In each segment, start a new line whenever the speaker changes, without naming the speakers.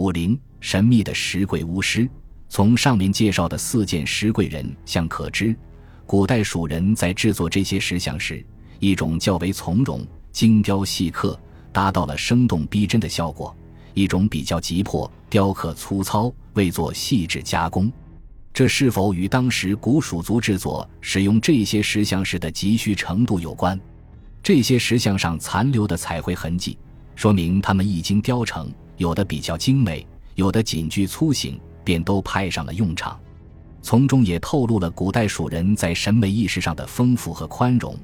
武陵神秘的石柜巫师。从上面介绍的四件石柜人像可知，古代蜀人在制作这些石像时，一种较为从容、精雕细刻，达到了生动逼真的效果；一种比较急迫、雕刻粗糙，未做细致加工。这是否与当时古蜀族制作使用这些石像时的急需程度有关？这些石像上残留的彩绘痕迹，说明它们一经雕成，有的比较精美，有的仅具粗形。便都派上了用场，从中也透露了古代蜀人在审美意识上的丰富和宽容，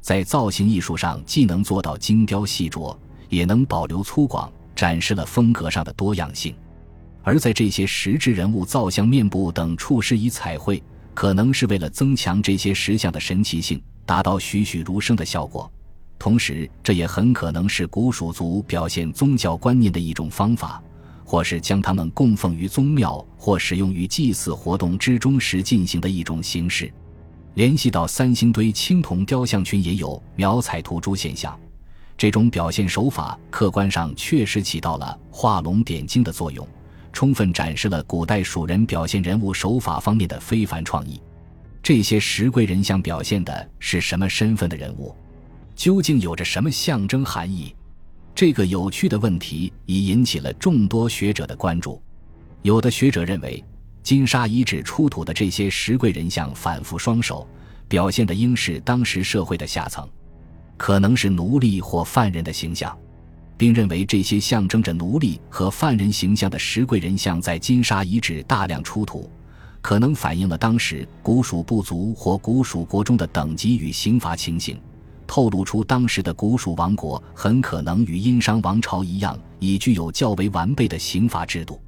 在造型艺术上既能做到精雕细琢，也能保留粗犷，展示了风格上的多样性。而在这些石质人物造像面部等处施以彩绘，可能是为了增强这些石像的神奇性，达到栩栩如生的效果。同时，这也很可能是古蜀族表现宗教观念的一种方法。或是将它们供奉于宗庙或使用于祭祀活动之中时进行的一种形式。联系到三星堆青铜雕像群也有描彩涂朱现象，这种表现手法客观上确实起到了画龙点睛的作用，充分展示了古代蜀人表现人物手法方面的非凡创意。这些石龟人像表现的是什么身份的人物？究竟有着什么象征含义？这个有趣的问题已引起了众多学者的关注。有的学者认为，金沙遗址出土的这些石柜人像反复双手，表现的应是当时社会的下层，可能是奴隶或犯人的形象，并认为这些象征着奴隶和犯人形象的石柜人像在金沙遗址大量出土，可能反映了当时古蜀部族或古蜀国中的等级与刑罚情形。透露出当时的古蜀王国很可能与殷商王朝一样，已具有较为完备的刑罚制度。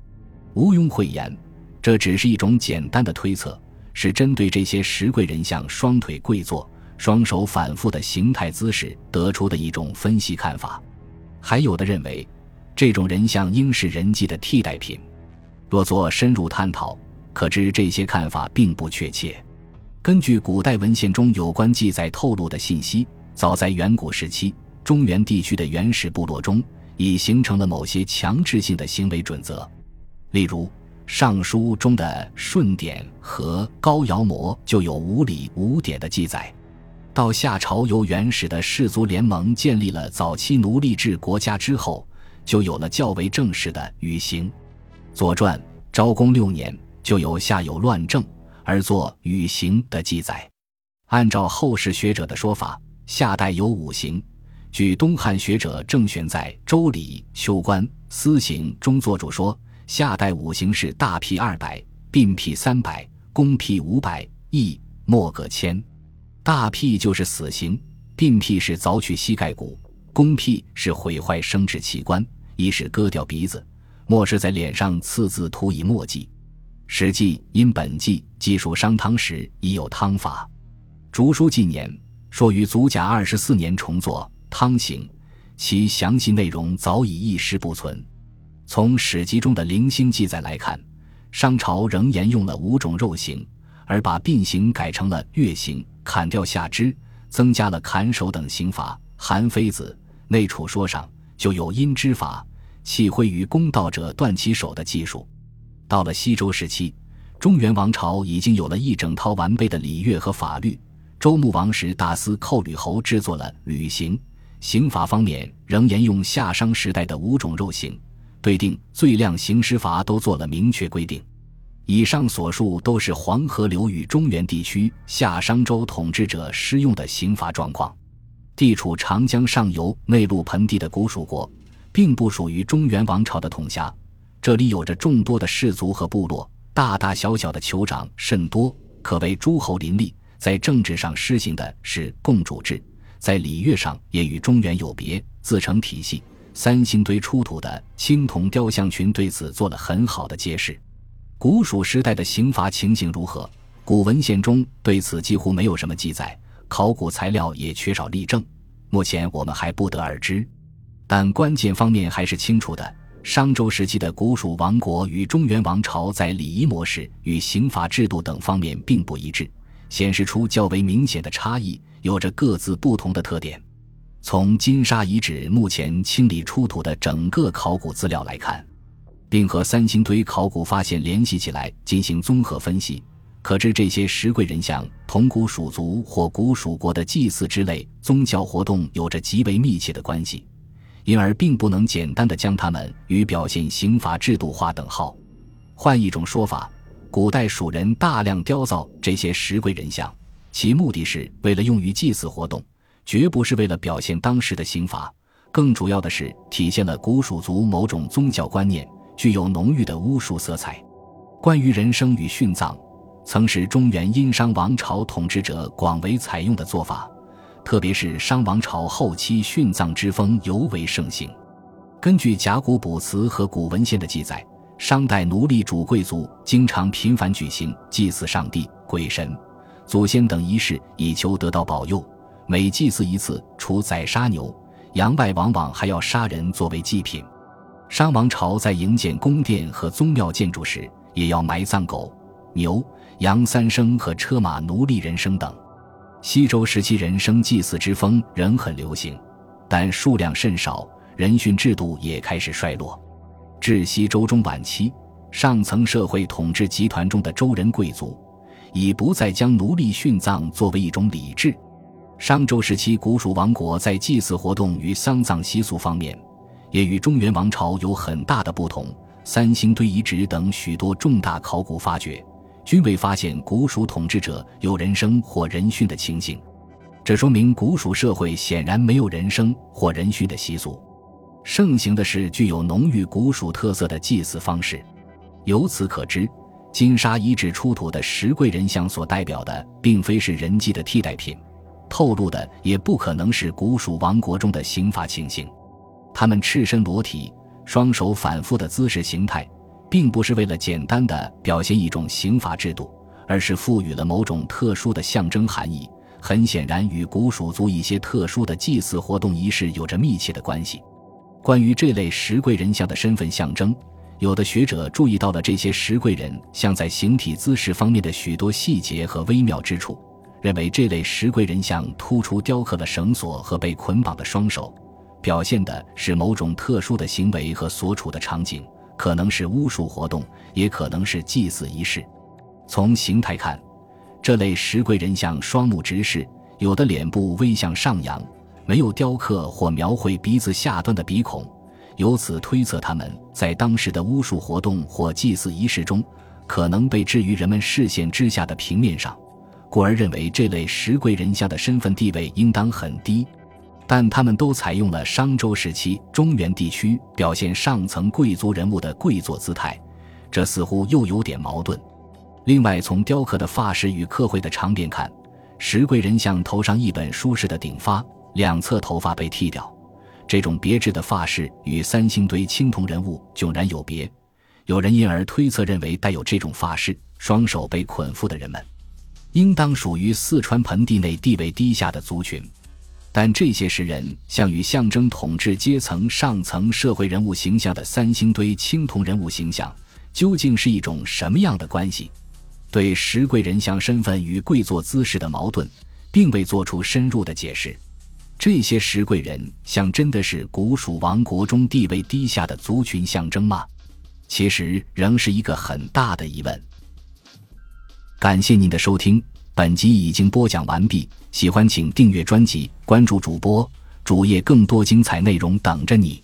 毋庸讳言，这只是一种简单的推测，是针对这些石柜人像双腿跪坐、双手反复的形态姿势得出的一种分析看法。还有的认为，这种人像应是人祭的替代品。若做深入探讨，可知这些看法并不确切。根据古代文献中有关记载透露的信息。早在远古时期，中原地区的原始部落中已形成了某些强制性的行为准则，例如《尚书》中的舜典和高尧模就有无礼无典的记载。到夏朝，由原始的氏族联盟建立了早期奴隶制国家之后，就有了较为正式的禹刑。《左传》昭公六年就有夏有乱政而作禹刑的记载。按照后世学者的说法。夏代有五行，据东汉学者郑玄在《周礼·修官司刑》中作主说，夏代五行是大辟二百，并辟三百，公辟五百，役莫各千。大辟就是死刑，并辟是凿取膝盖骨，公辟是毁坏生殖器官，一是割掉鼻子，莫是在脸上刺字涂以墨迹。《史记·因本纪》记述商汤时已有汤法，《竹书纪年》。说于祖甲二十四年重作《汤刑》，其详细内容早已一时不存。从史籍中的零星记载来看，商朝仍沿用了五种肉刑，而把并刑改成了月刑，砍掉下肢，增加了砍手等刑罚。《韩非子·内储说》上就有因之法，弃挥于公道者断其手的技术。到了西周时期，中原王朝已经有了一整套完备的礼乐和法律。周穆王时，大司寇吕侯制作了《吕刑》，刑法方面仍沿用夏商时代的五种肉刑，对定罪量、刑师罚都做了明确规定。以上所述都是黄河流域中原地区夏商周统治者施用的刑罚状况。地处长江上游内陆盆地的古蜀国，并不属于中原王朝的统辖，这里有着众多的氏族和部落，大大小小的酋长甚多，可谓诸侯林立。在政治上施行的是共主制，在礼乐上也与中原有别，自成体系。三星堆出土的青铜雕像群对此做了很好的揭示。古蜀时代的刑罚情形如何？古文献中对此几乎没有什么记载，考古材料也缺少例证，目前我们还不得而知。但关键方面还是清楚的：商周时期的古蜀王国与中原王朝在礼仪模式与刑罚制度等方面并不一致。显示出较为明显的差异，有着各自不同的特点。从金沙遗址目前清理出土的整个考古资料来看，并和三星堆考古发现联系起来进行综合分析，可知这些石贵人像同古蜀族或古蜀国的祭祀之类宗教活动有着极为密切的关系，因而并不能简单的将它们与表现刑罚制度划等号。换一种说法，古代蜀人大量雕造这些石贵人像，其目的是为了用于祭祀活动，绝不是为了表现当时的刑罚。更主要的是体现了古蜀族某种宗教观念，具有浓郁的巫术色彩。关于人生与殉葬，曾是中原殷商王朝统治者广为采用的做法，特别是商王朝后期殉葬之风尤为盛行。根据甲骨卜辞和古文献的记载，商代奴隶主贵族经常频繁举行祭祀上帝、鬼神、祖先等仪式，以求得到保佑。每祭祀一次，除宰杀牛。羊外往往还要杀人作为祭品。商王朝在营建宫殿和宗庙建筑时，也要埋葬狗、牛、羊三牲和车马奴隶人生等。西周时期人生祭祀之风仍很流行，但数量甚少，人殉制度也开始衰落。至西周中晚期，上层社会统治集团中的周人贵族，已不再将奴隶殉葬作为一种礼制。商周时期，古蜀王国在祭祀活动与丧葬习俗方面，也与中原王朝有很大的不同。三星堆遗址等许多重大考古发掘，均未发现古蜀统治者有人生或人殉的情形，这说明古蜀社会显然没有人生或人殉的习俗。盛行的是具有浓郁古蜀特色的祭祀方式。由此可知，金沙遗址出土的石贵人像所代表的，并非是人祭的替代品。透露的也不可能是古蜀王国中的刑罚情形，他们赤身裸体，双手反复的姿势形态，并不是为了简单的表现一种刑罚制度，而是赋予了某种特殊的象征含义。很显然，与古蜀族一些特殊的祭祀活动仪式有着密切的关系。关于这类石贵人像的身份象征，有的学者注意到了这些石贵人像在形体姿势方面的许多细节和微妙之处。认为这类石贵人像突出雕刻了绳索和被捆绑的双手，表现的是某种特殊的行为和所处的场景，可能是巫术活动，也可能是祭祀仪式。从形态看，这类石贵人像双目直视，有的脸部微向上扬，没有雕刻或描绘鼻子下端的鼻孔，由此推测他们在当时的巫术活动或祭祀仪式中，可能被置于人们视线之下的平面上。故而认为这类石贵人像的身份地位应当很低，但他们都采用了商周时期中原地区表现上层贵族人物的跪坐姿态，这似乎又有点矛盾。另外，从雕刻的发饰与刻绘的长辫看，石贵人像头上一本舒适的顶发，两侧头发被剃掉，这种别致的发饰与三星堆青铜人物迥然有别。有人因而推测认为，带有这种发饰、双手被捆缚的人们。应当属于四川盆地内地位低下的族群，但这些石人像与象征统治阶层上层社会人物形象的三星堆青铜人物形象，究竟是一种什么样的关系？对石贵人像身份与跪坐姿势的矛盾，并未做出深入的解释。这些石贵人像真的是古蜀王国中地位低下的族群象征吗？其实仍是一个很大的疑问。感谢您的收听，本集已经播讲完毕。喜欢请订阅专辑，关注主播主页，更多精彩内容等着你。